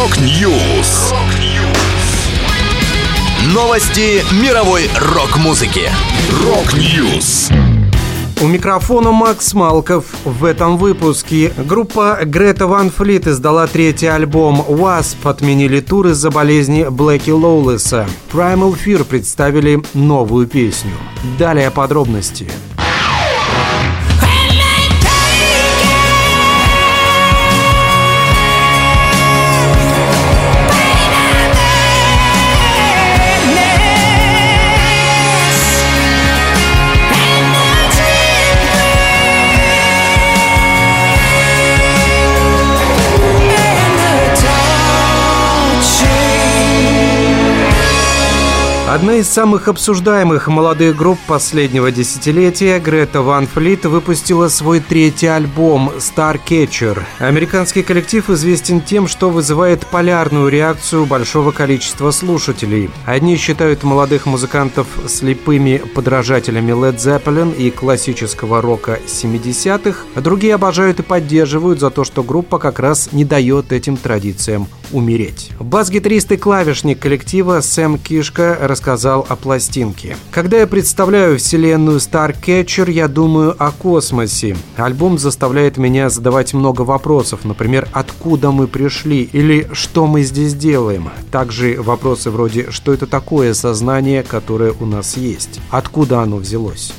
Rock News. Новости мировой рок-музыки. Rock News. У микрофона Макс Малков. В этом выпуске группа Greta Van Fleet издала третий альбом W.A.S.P., отменили тур из-за болезни Блэки Лоулеса. Primal Fear представили новую песню. Далее подробности. Одна из самых обсуждаемых молодых групп последнего десятилетия, Грета Ван Флит, выпустила свой третий альбом «Starcatcher». Американский коллектив известен тем, что вызывает полярную реакцию большого количества слушателей. Одни считают молодых музыкантов слепыми подражателями Led Zeppelin и классического рока 70-х, а другие обожают и поддерживают за то, что группа как раз не дает этим традициям умереть. Бас-гитарист и клавишник коллектива Сэм Кишка рассказал о пластинке. Когда я представляю вселенную Starcatcher, я думаю о космосе. Альбом заставляет меня задавать много вопросов, например, откуда мы пришли или что мы здесь делаем. Также вопросы вроде, что это такое сознание, которое у нас есть, откуда оно взялось.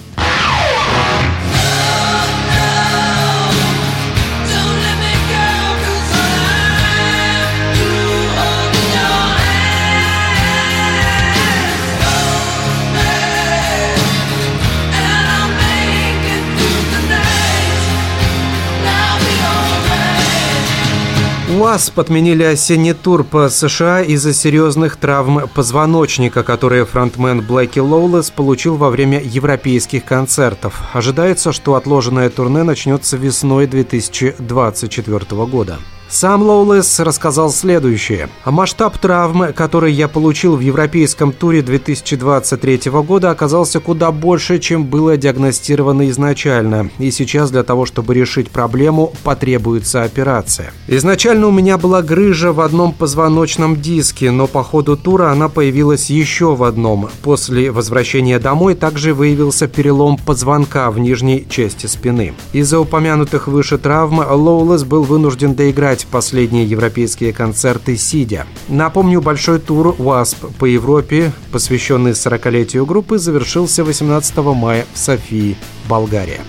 УАЗ подменили осенний тур по США из-за серьезных травм позвоночника, которые фронтмен Блэки Лоулес получил во время европейских концертов. Ожидается, что отложенное турне начнется весной 2024 года. Сам Лоулес рассказал следующее. Масштаб травмы, который я получил в европейском туре 2023 года, оказался куда больше, чем было диагностировано изначально. И сейчас для того, чтобы решить проблему, потребуется операция. Изначально у меня была грыжа в одном позвоночном диске, но по ходу тура она появилась еще в одном. После возвращения домой также выявился перелом позвонка в нижней части спины. Из-за упомянутых выше травм Лоулес был вынужден доиграть играть последние европейские концерты сидя. Напомню, большой тур WASP по Европе, посвященный 40-летию группы, завершился 18 мая в Софии, Болгария.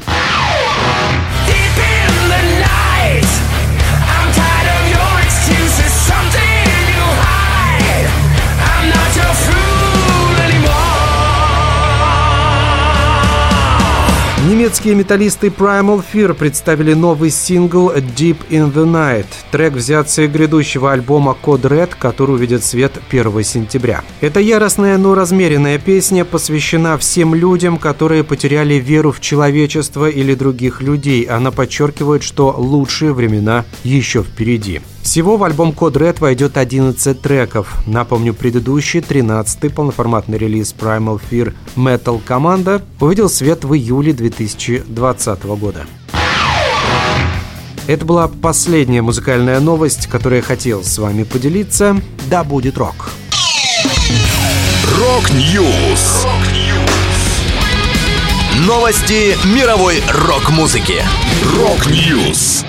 Немецкие металлисты Primal Fear представили новый сингл Deep in the Night. Трек взят с грядущего альбома Code Red, который увидит свет 1 сентября. Эта яростная, но размеренная песня посвящена всем людям, которые потеряли веру в человечество или других людей. Она подчеркивает, что лучшие времена еще впереди. Всего в альбом Code Red войдет 11 треков. Напомню, предыдущий 13-й полноформатный релиз Primal Fear Metal Команда увидел свет в июле 2020 года. Это была последняя музыкальная новость, которую я хотел с вами поделиться. Да будет рок! Rock News! Новости мировой рок-музыки. Rock News!